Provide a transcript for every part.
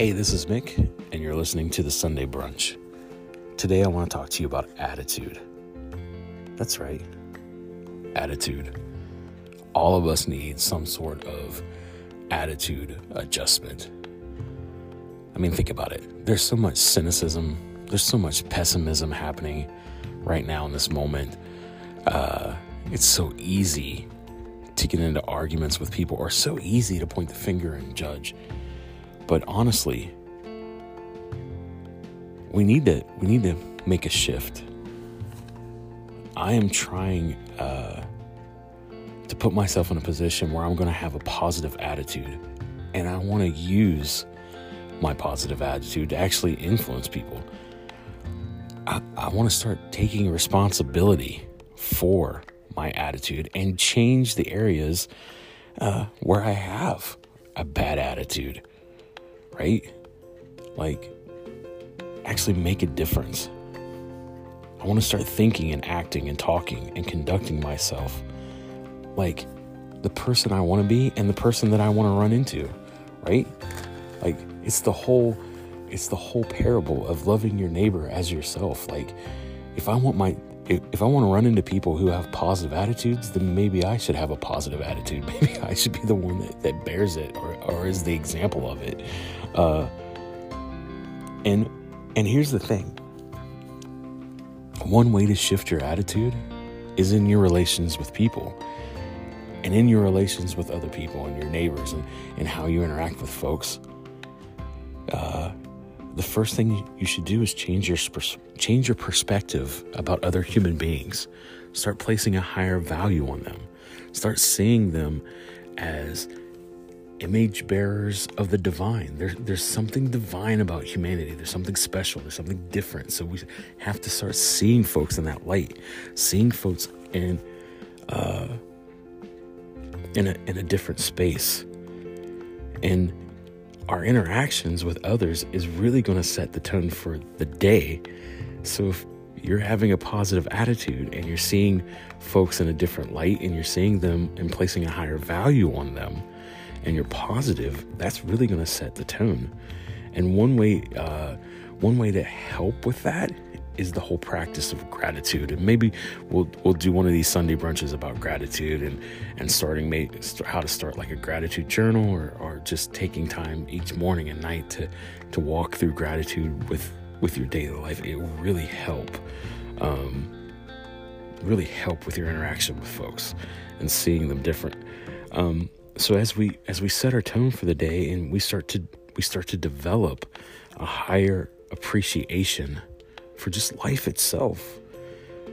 Hey, this is Mick, and you're listening to the Sunday Brunch. Today, I want to talk to you about attitude. That's right, attitude. All of us need some sort of attitude adjustment. I mean, think about it. There's so much cynicism, there's so much pessimism happening right now in this moment. Uh, it's so easy to get into arguments with people, or so easy to point the finger and judge. But honestly, we need to we need to make a shift. I am trying uh, to put myself in a position where I'm going to have a positive attitude, and I want to use my positive attitude to actually influence people. I, I want to start taking responsibility for my attitude and change the areas uh, where I have a bad attitude right? Like, actually make a difference. I want to start thinking and acting and talking and conducting myself like the person I want to be and the person that I want to run into, right? Like it's the whole it's the whole parable of loving your neighbor as yourself. Like if I want my if I want to run into people who have positive attitudes, then maybe I should have a positive attitude. Maybe I should be the one that, that bears it or, or is the example of it. Uh, and and here's the thing. One way to shift your attitude is in your relations with people and in your relations with other people and your neighbors and, and how you interact with folks. Uh, the first thing you should do is change your change your perspective about other human beings. Start placing a higher value on them. Start seeing them as image bearers of the divine. There, there's something divine about humanity. There's something special. There's something different. So we have to start seeing folks in that light, seeing folks in uh, in a in a different space, and our interactions with others is really going to set the tone for the day. So if you're having a positive attitude and you're seeing folks in a different light and you're seeing them and placing a higher value on them and you're positive, that's really going to set the tone. And one way, uh, one way to help with that is the whole practice of gratitude. And maybe we'll we'll do one of these Sunday brunches about gratitude and and starting make, how to start like a gratitude journal or or just taking time each morning and night to to walk through gratitude with with your daily life. It will really help. Um, really help with your interaction with folks and seeing them different. Um, so as we as we set our tone for the day and we start to we start to develop a higher appreciation for just life itself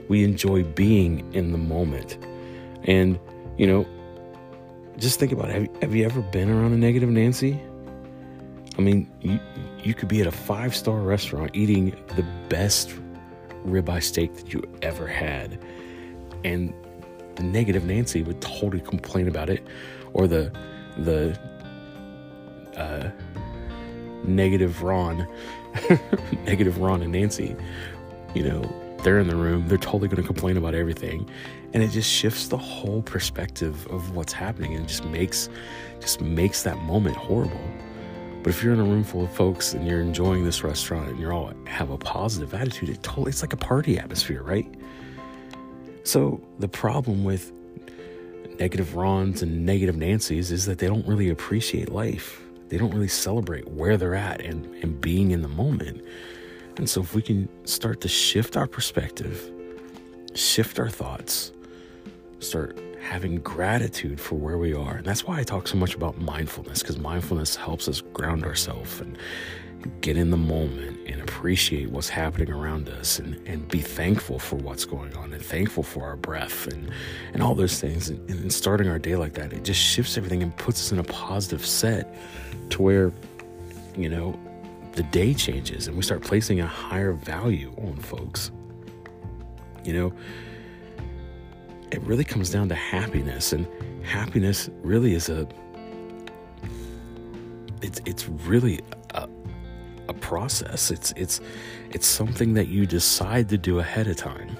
we enjoy being in the moment. And you know just think about it. Have, have you ever been around a negative nancy? I mean you you could be at a five star restaurant eating the best ribeye steak that you ever had. And the negative nancy would totally complain about it or the the uh, negative Ron, negative Ron and Nancy, you know, they're in the room. They're totally going to complain about everything, and it just shifts the whole perspective of what's happening, and just makes just makes that moment horrible. But if you're in a room full of folks and you're enjoying this restaurant and you're all have a positive attitude, it totally it's like a party atmosphere, right? So the problem with negative Rons and negative Nancys is that they don't really appreciate life. They don't really celebrate where they're at and, and being in the moment. And so, if we can start to shift our perspective, shift our thoughts, start having gratitude for where we are. And that's why I talk so much about mindfulness, because mindfulness helps us ground ourselves and get in the moment and appreciate what's happening around us and, and be thankful for what's going on and thankful for our breath and, and all those things. And, and starting our day like that, it just shifts everything and puts us in a positive set to where, you know, the day changes and we start placing a higher value on folks. You know, it really comes down to happiness, and happiness really is a it's it's really process. It's it's it's something that you decide to do ahead of time.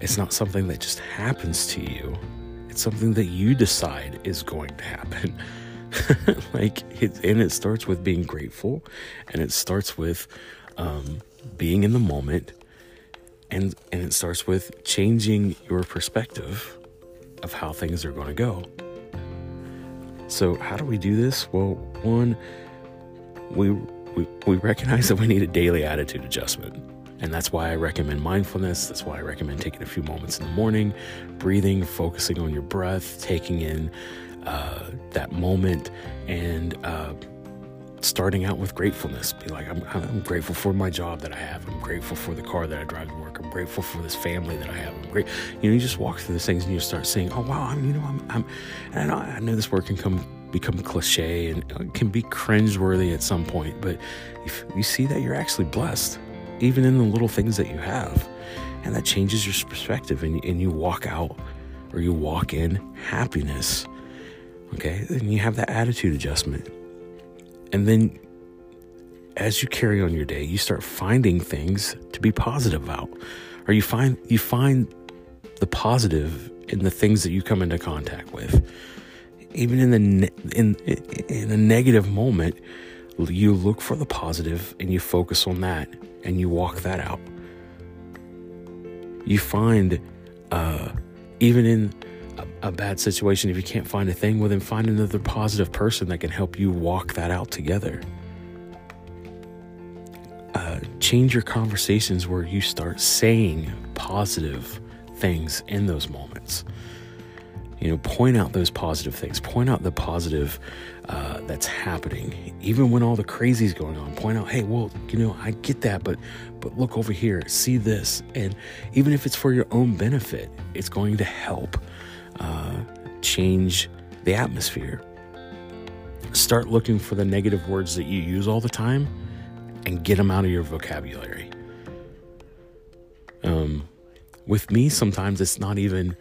It's not something that just happens to you. It's something that you decide is going to happen. like it, and it starts with being grateful and it starts with um, being in the moment and and it starts with changing your perspective of how things are going to go so how do we do this well one we, we recognize that we need a daily attitude adjustment and that's why I recommend mindfulness. That's why I recommend taking a few moments in the morning, breathing, focusing on your breath, taking in uh, that moment, and uh, starting out with gratefulness. Be like, I'm, I'm, grateful for my job that I have. I'm grateful for the car that I drive to work. I'm grateful for this family that I have. I'm great. You know, you just walk through these things and you start saying, oh, wow, I'm, you know, I'm, I'm and I know, I know this word can come become cliche and uh, can be cringeworthy at some point, but if you see that you're actually blessed even in the little things that you have. And that changes your perspective, and, and you walk out or you walk in happiness. Okay, then you have that attitude adjustment. And then as you carry on your day, you start finding things to be positive about. Or you find you find the positive in the things that you come into contact with. Even in the ne- in in a negative moment, you look for the positive and you focus on that and you walk that out. You find, uh, even in a, a, bad situation, if you can't find a thing, well, then find another positive person that can help you walk that out together. Uh, change your conversations where you start saying positive things in those moments. You know, point out those positive things. Point out the positive uh, that's happening, even when all the crazy is going on. Point out, hey, well, you know, I get that, but but look over here, see this, and even if it's for your own benefit, it's going to help uh, change the atmosphere. Start looking for the negative words that you use all the time, and get them out of your vocabulary. Um, with me, sometimes it's not even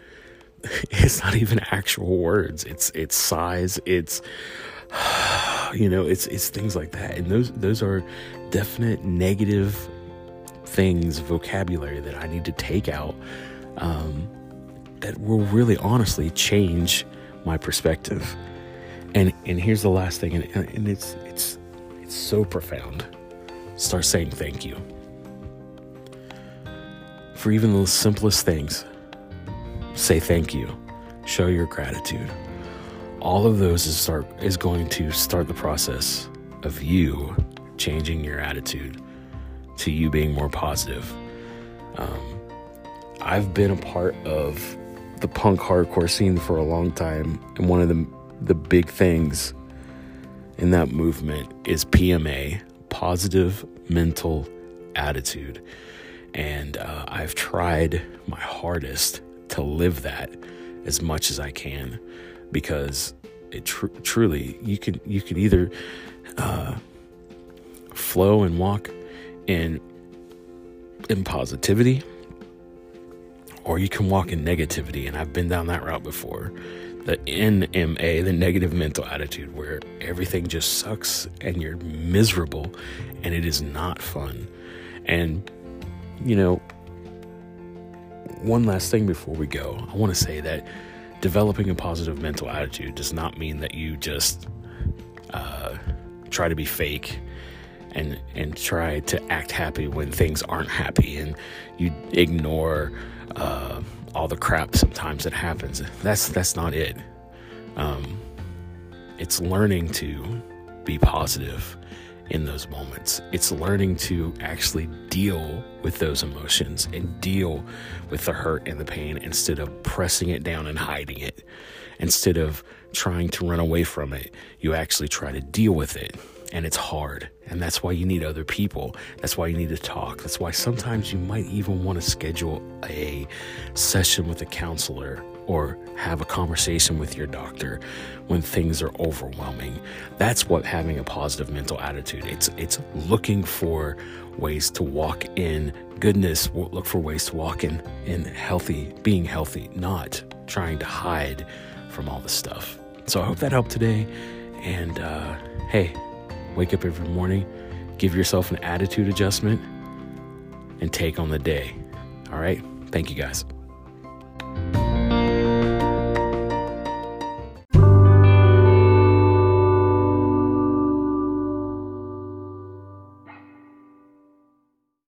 it's not even actual words. It's it's sighs. It's you know, it's it's things like that, and those those are definite negative things, vocabulary that I need to take out. Um, that will really honestly change my perspective. And and here's the last thing, and, and it's it's it's so profound. Start saying thank you for even the simplest things say thank you, show your gratitude. All of those is start is going to start the process of you changing your attitude to you being more positive. Um, I've been a part of the punk hardcore scene for a long time, and one of the the big things in that movement is PMA, positive mental attitude. And uh, I've tried my hardest to live that as much as I can because it tr- truly you can you can either uh, flow and walk in in positivity or you can walk in negativity. And I've been down that route before. The NMA the negative mental attitude where everything just sucks and you're miserable and it is not fun. And you know one last thing before we go. I want to say that developing a positive mental attitude does not mean that you just uh, try to be fake and and try to act happy when things aren't happy and you ignore uh, all the crap sometimes that happens. That's that's not it. Um, it's learning to be positive in those moments. It's learning to actually deal with those emotions and deal with the hurt and the pain instead of pressing it down and hiding it. Instead of trying to run away from it, you actually try to deal with it. And it's hard. And that's why you need other people. That's why you need to talk. That's why sometimes you might even want to schedule a session with a counselor or have a conversation with your doctor when things are overwhelming. That's what having a positive mental attitude. It's it's looking for ways to walk in goodness, look for ways to walk in in healthy, being healthy, not trying to hide from all the stuff. So I hope that helped today. And uh, hey, wake up every morning, give yourself an attitude adjustment, and take on the day. All right. Thank you guys.